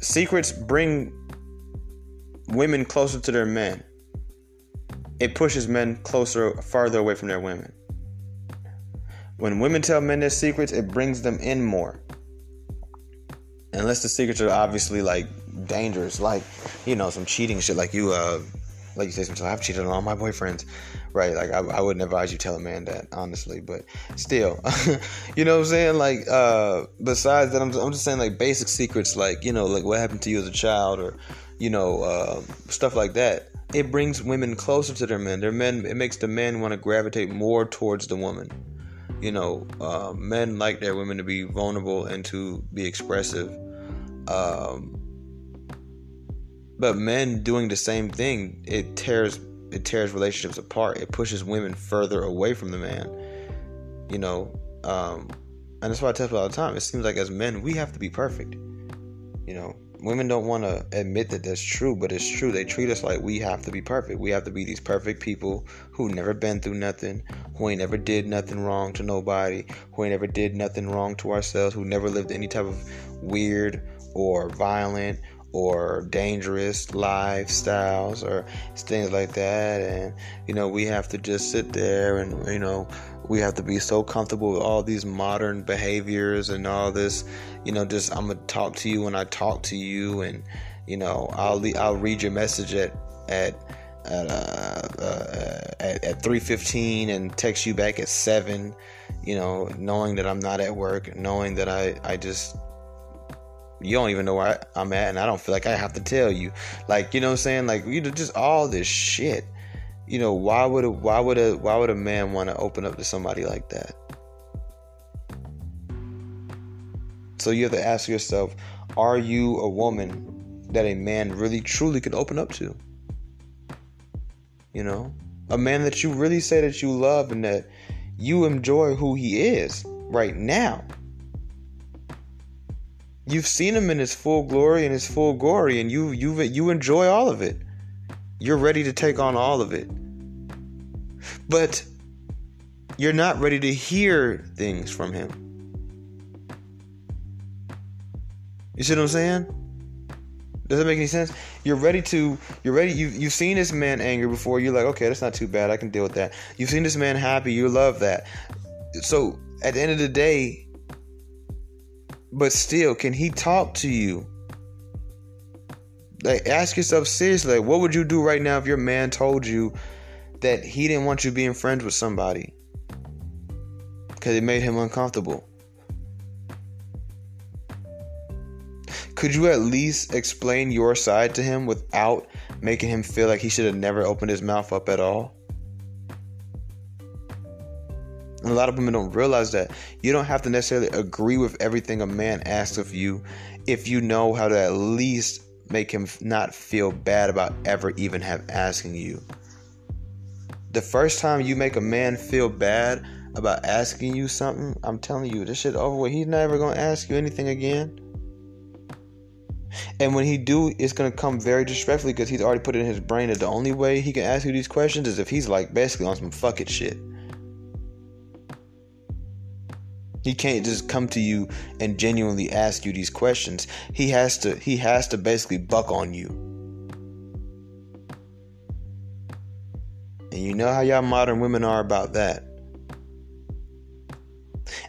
Secrets bring women closer to their men. It pushes men closer, farther away from their women. When women tell men their secrets, it brings them in more. Unless the secrets are obviously like dangerous, like you know some cheating shit, like you uh like you say sometimes I've cheated on all my boyfriends, right? Like I, I wouldn't advise you tell a man that honestly, but still, you know what I'm saying? Like uh, besides that, I'm I'm just saying like basic secrets, like you know like what happened to you as a child or you know uh, stuff like that. It brings women closer to their men. Their men it makes the men want to gravitate more towards the woman. You know, uh, men like their women to be vulnerable and to be expressive. Um, but men doing the same thing, it tears it tears relationships apart. It pushes women further away from the man. You know, um, and that's why I tell people all the time. It seems like as men, we have to be perfect. You know, women don't want to admit that that's true, but it's true. They treat us like we have to be perfect. We have to be these perfect people who never been through nothing, who ain't ever did nothing wrong to nobody, who ain't ever did nothing wrong to ourselves, who never lived any type of weird or violent or dangerous lifestyles or things like that. And you know we have to just sit there and you know we have to be so comfortable with all these modern behaviors and all this you know just i'm gonna talk to you when i talk to you. And you know i'll i'll read your message at at at, uh, uh, at, at 3.15 and text you back at 7 you know knowing that i'm not at work knowing that i i just you don't even know where I'm at, and I don't feel like I have to tell you. Like, you know what I'm saying? Like, you know, just all this shit. You know, why would a why would a why would a man want to open up to somebody like that? So you have to ask yourself, are you a woman that a man really truly can open up to? You know? A man that you really say that you love and that you enjoy who he is right now. You've seen him in his full glory and his full glory, and you you you enjoy all of it. You're ready to take on all of it, but you're not ready to hear things from him. You see what I'm saying? Does that make any sense? You're ready to. You're ready. You you've seen this man angry before. You're like, okay, that's not too bad. I can deal with that. You've seen this man happy. You love that. So at the end of the day, but still, can he talk to you? Like, ask yourself seriously, like, what would you do right now if your man told you that he didn't want you being friends with somebody because it made him uncomfortable? Could you at least explain your side to him without making him feel like he should have never opened his mouth up at all? And a lot of women don't realize that you don't have to necessarily agree with everything a man asks of you if you know how to at least make him not feel bad about ever even have asking you. The first time you make a man feel bad about asking you something, I'm telling you, this shit over with. He's never gonna ask you anything again. And when he do, it's gonna come very disrespectfully because he's already put it in his brain that the only way he can ask you these questions is if he's like basically on some fuck it shit. He can't just come to you and genuinely ask you these questions. He has to he has to basically buck on you. And you know how y'all modern women are about that.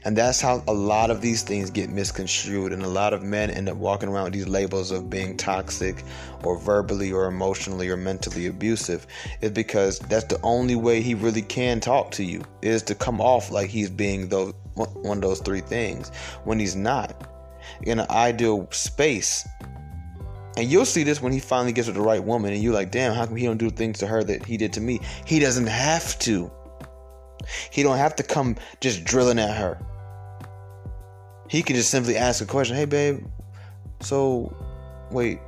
And that's how a lot of these things get misconstrued, and a lot of men end up walking around with these labels of being toxic or verbally or emotionally or mentally abusive. Is because that's the only way he really can talk to you is to come off like he's being those one of those three things when he's not in an ideal space. And you'll see this when he finally gets with the right woman, and you're like, damn, how come he don't do things to her that he did to me? He doesn't have to. He don't have to come just drilling at her. He can just simply ask a question. Hey, babe. So, wait,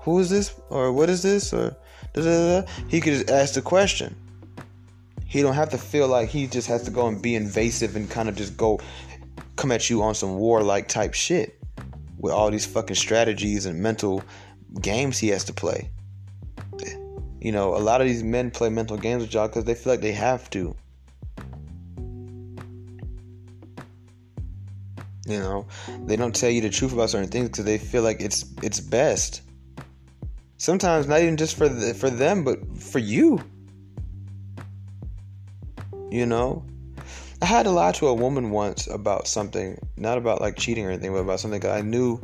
who is this, or what is this, or da da da. He could just ask the question. He don't have to feel like he just has to go and be invasive and kind of just go come at you on some warlike type shit with all these fucking strategies and mental games he has to play. You know, a lot of these men play mental games with y'all because they feel like they have to. You know, they don't tell you the truth about certain things because they feel like it's it's best. Sometimes not even just for the, for them, but for you. You know? I had to lie to a woman once about something, not about like cheating or anything, but about something I knew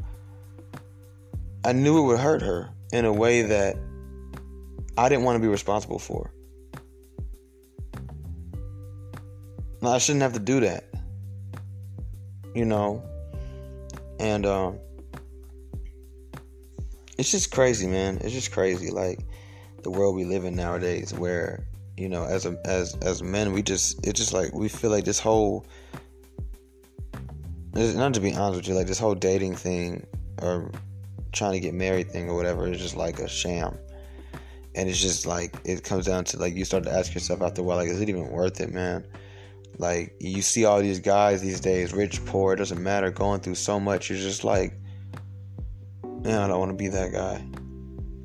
I knew it would hurt her in a way that I didn't want to be responsible for. No, I shouldn't have to do that. You know? And um it's just crazy, man. It's just crazy like the world we live in nowadays where, you know, as a as as men we just it's just like we feel like this whole not to be honest with you, like this whole dating thing or trying to get married thing or whatever is just like a sham. And it's just like it comes down to like you start to ask yourself after a while, like, is it even worth it, man? Like you see all these guys these days, rich, poor, it doesn't matter, going through so much. You're just like, man, I don't want to be that guy.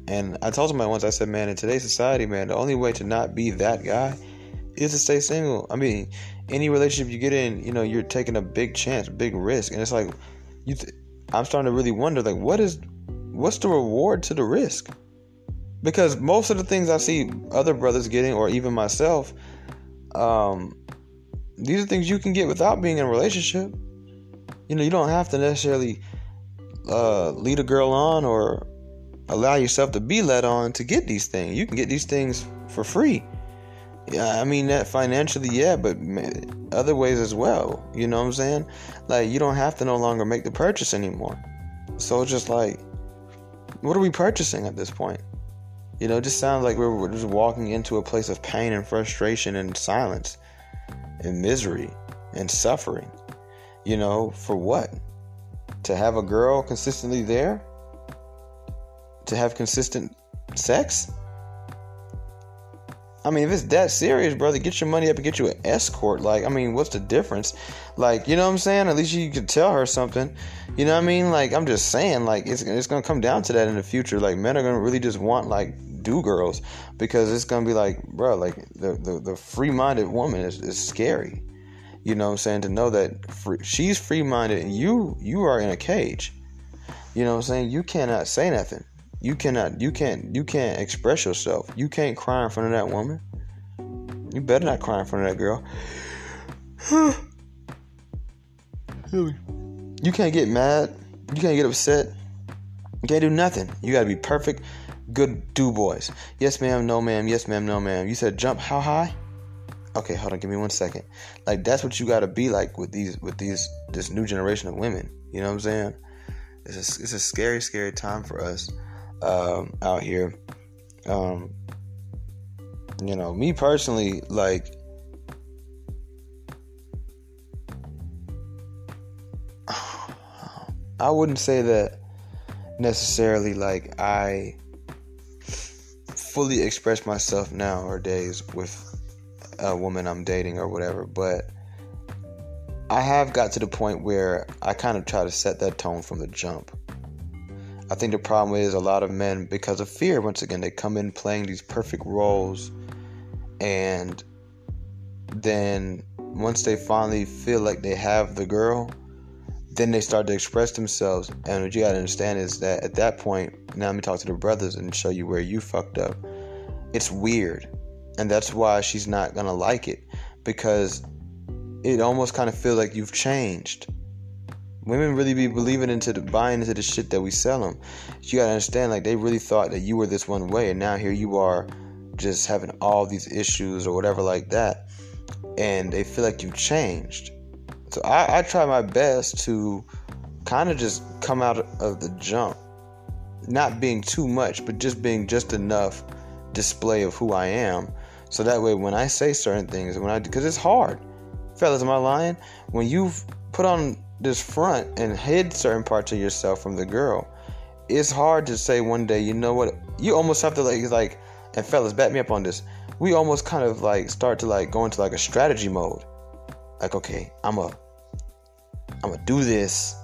And I told somebody once, I said, man, in today's society, man, the only way to not be that guy is to stay single. I mean, any relationship you get in, you know, you're taking a big chance, big risk, and it's like, you. Th- I'm starting to really wonder, like, what is, what's the reward to the risk? Because most of the things I see other brothers getting, or even myself, um, these are things you can get without being in a relationship. You know, you don't have to necessarily uh, lead a girl on or allow yourself to be led on to get these things. You can get these things for free. Yeah, I mean that financially, yeah, but other ways as well. You know what I'm saying? Like you don't have to no longer make the purchase anymore. So it's just like, what are we purchasing at this point? You know, it just sounds like we're just walking into a place of pain and frustration and silence and misery and suffering. You know, for what? To have a girl consistently there? To have consistent sex? I mean, if it's that serious, brother, get your money up and get you an escort. Like, I mean, what's the difference? Like, you know what I'm saying? At least you could tell her something. You know what I mean? Like, I'm just saying, like, it's, it's gonna come down to that in the future. Like, men are gonna really just want like do girls because it's gonna be like, bro, like the the, the free minded woman is, is scary. You know what I'm saying? To know that free, she's free minded and you you are in a cage. You know what I'm saying? You cannot say nothing. You cannot you can't you can't express yourself. You can't cry in front of that woman. You better not cry in front of that girl. you can't get mad. You can't get upset. You can't do nothing. You gotta be perfect, good do boys. Yes, ma'am, no, ma'am. Yes, ma'am, no, ma'am. You said jump how high? Okay, hold on, give me one second. Like that's what you gotta be like with these with these this new generation of women. You know what I'm saying? It's a, it's a scary, scary time for us um, out here. Um, you know, me personally, like, I wouldn't say that necessarily like I fully express myself nowadays with a woman I'm dating or whatever, but I have got to the point where I kind of try to set that tone from the jump. I think the problem is a lot of men, because of fear, once again, they come in playing these perfect roles, and then once they finally feel like they have the girl, then they start to express themselves. And what you gotta understand is that at that point, now let me talk to the brothers and show you where you fucked up. It's weird. And that's why she's not gonna like it. Because it almost kind of feels like you've changed. Women really be believing into the buying into the shit that we sell them. You gotta understand, like they really thought that you were this one way, and now here you are, just having all these issues or whatever like that, and they feel like you've changed. So I, I try my best to kind of just come out of the jump, not being too much, but just being just enough display of who I am. So that way, when I say certain things, when I because it's hard, fellas, am I lying? When you've put on this front and hid certain parts of yourself from the girl, it's hard to say one day, you know what? You almost have to like like and fellas, back me up on this. We almost kind of like start to like go into like a strategy mode. Like, okay, I'm a I'm gonna do this.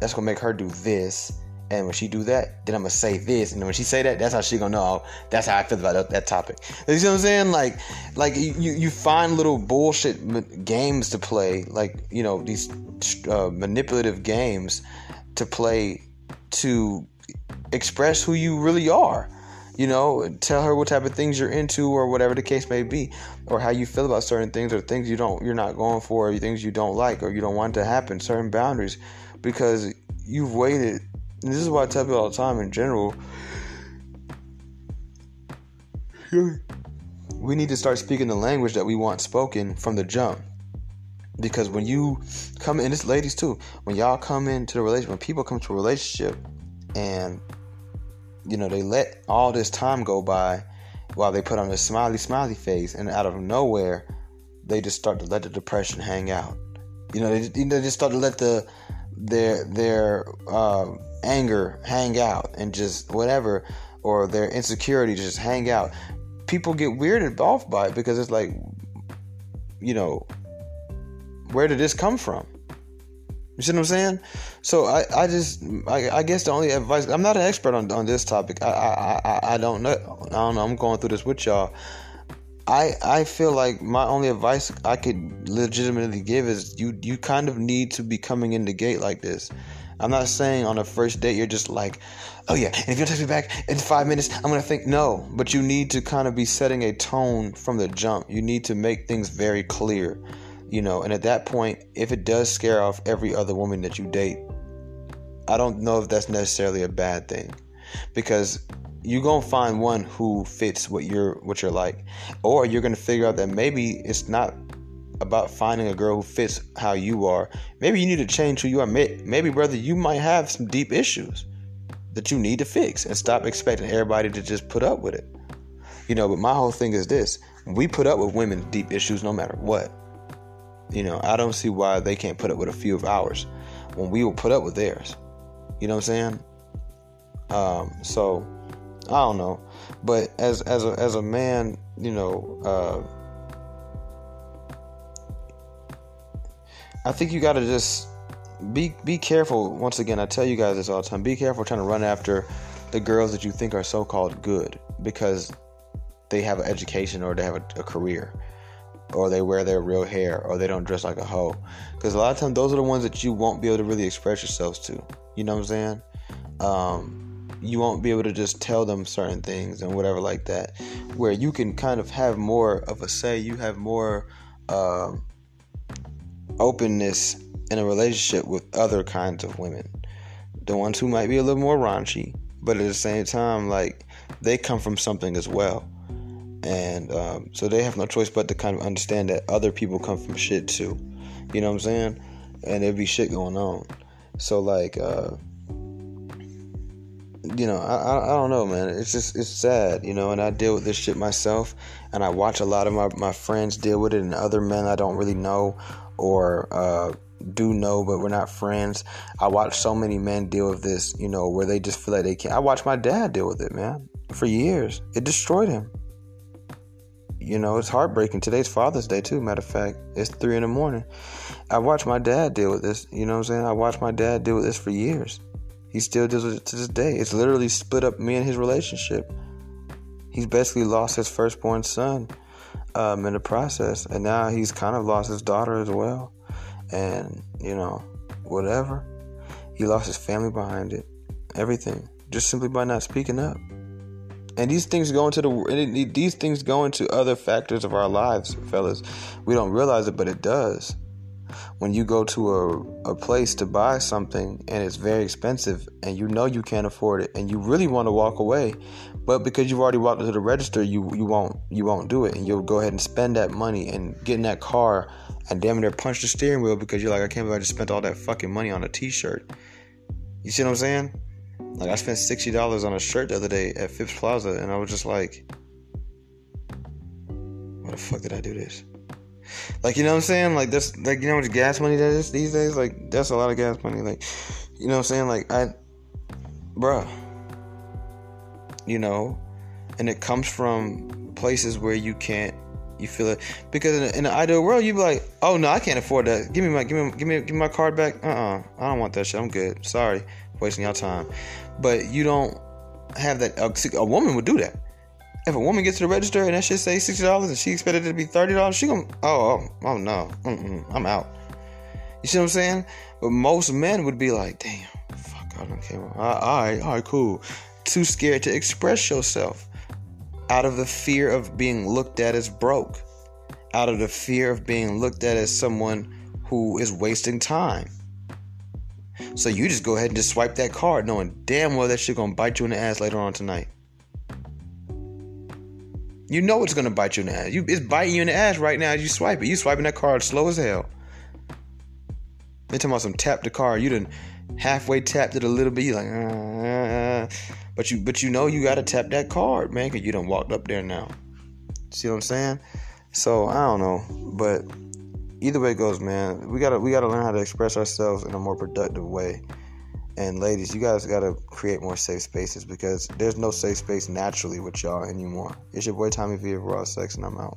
That's gonna make her do this. And when she do that, then I'm gonna say this, and when she say that, that's how she gonna know. That's how I feel about that, topic. You see what I'm saying? Like, like you you find little bullshit games to play, like you know these uh, manipulative games to play to express who you really are. You know, tell her what type of things you're into, or whatever the case may be, or how you feel about certain things, or things you don't, you're not going for, or things you don't like, or you don't want to happen. Certain boundaries, because you've waited and this is why I tell people all the time in general we need to start speaking the language that we want spoken from the jump. Because when you come in, this ladies too, when y'all come into the relationship, when people come to a relationship and you know they let all this time go by while they put on a smiley smiley face and out of nowhere they just start to let the depression hang out. You know, they, they just start to let the their their uh, anger hang out and just whatever or their insecurity just hang out people get weirded off by it because it's like, you know, where did this come from? You see what I'm saying? So I, I just I, I guess the only advice I'm not an expert on, on this topic. I, I, I, I don't know I don't know. I'm going through this with y'all. I I feel like my only advice I could legitimately give is you you kind of need to be coming in the gate like this. I'm not saying on a first date you're just like, oh yeah, and if you don't text me back in five minutes, I'm gonna think no. But you need to kind of be setting a tone from the jump. You need to make things very clear, you know. And at that point, if it does scare off every other woman that you date, I don't know if that's necessarily a bad thing, because you're gonna find one who fits what you're what you're like, or you're gonna figure out that maybe it's not about finding a girl who fits how you are. Maybe you need to change who you are. Maybe, brother, you might have some deep issues that you need to fix and stop expecting everybody to just put up with it. You know, but my whole thing is this we put up with women's deep issues no matter what. You know, I don't see why they can't put up with a few of ours when we will put up with theirs. You know what I'm saying? Um, so I don't know, but as as a as a man, you know, uh, I think you got to just be be careful. Once again, I tell you guys this all the time. Be careful trying to run after the girls that you think are so-called good because they have an education or they have a, a career or they wear their real hair or they don't dress like a hoe. Because a lot of times those are the ones that you won't be able to really express yourselves to. You know what I'm saying? Um, you won't be able to just tell them certain things and whatever like that. Where you can kind of have more of a say. You have more. Uh, openness in a relationship with other kinds of women. The ones who might be a little more raunchy, but at the same time, like they come from something as well. And um, so they have no choice but to kind of understand that other people come from shit too. You know what I'm saying? And there be shit going on. So like, uh, you know, I, I don't know, man. It's just it's sad, you know. And I deal with this shit myself, and I watch a lot of my my friends deal with it, and other men I don't really know or uh, do know, but we're not friends. I watch so many men deal with this, you know, where they just feel like they can't. I watched my dad deal with it, man, for years. It destroyed him. You know, it's heartbreaking. Today's Father's Day, too. Matter of fact, it's three in the morning. I watched my dad deal with this. You know what I'm saying? I watched my dad deal with this for years. He still deals with it to this day. It's literally split up me and his relationship. He's basically lost his firstborn son um, in the process. And now he's kind of lost his daughter as well. And, you know, whatever. He lost his family behind it. Everything. Just simply by not speaking up. And these things go into the these things go into other factors of our lives, fellas. We don't realize it, but it does. When you go to a, a place to buy something and it's very expensive and you know you can't afford it and you really want to walk away, but because you've already walked into the register, you you won't you won't do it, and you'll go ahead and spend that money and get in that car and damn near punch the steering wheel because you're like, I can't believe I just spent all that fucking money on a T-shirt. You see what I'm saying? Like I spent sixty dollars on a shirt the other day at Phipps Plaza, and I was just like, "Why the fuck did I do this?" Like you know what I'm saying? Like that's like you know how much gas money that is these days. Like that's a lot of gas money. Like you know what I'm saying? Like I, bruh you know, and it comes from places where you can't you feel it. Because in, in the ideal world you'd be like oh no i can't afford that. Give me my give me give me give my card back. Uh-uh. I don't want that shit. I'm good. Sorry. Wasting your time. But you don't have that a, a woman would do that if a woman gets to the register and that shit say $60 and she expected it to be $30 she gonna oh oh, oh no. Mm-mm, i'm out. You see what i'm saying? But most men would be like damn fuck i don't care. All right all right cool. Too scared to express yourself out of the fear of being looked at as broke, out of the fear of being looked at as someone who is wasting time. So you just go ahead and just swipe that card, knowing damn well that shit gonna bite you in the ass later on tonight. You know it's gonna bite you in the ass. You, it's biting you in the ass right now as you swipe it. You swiping that card slow as hell. They talking about some tap the card. You done halfway tapped it a little bit. You like, uh, but you but you know you gotta tap that card, man, cause you done walked up there now. See what I'm saying? So I don't know, but either way it goes, man, we gotta we gotta learn how to express ourselves in a more productive way. And ladies, you guys gotta create more safe spaces because there's no safe space naturally with y'all anymore. It's your boy Tommy V of Raw Sex, and I'm out.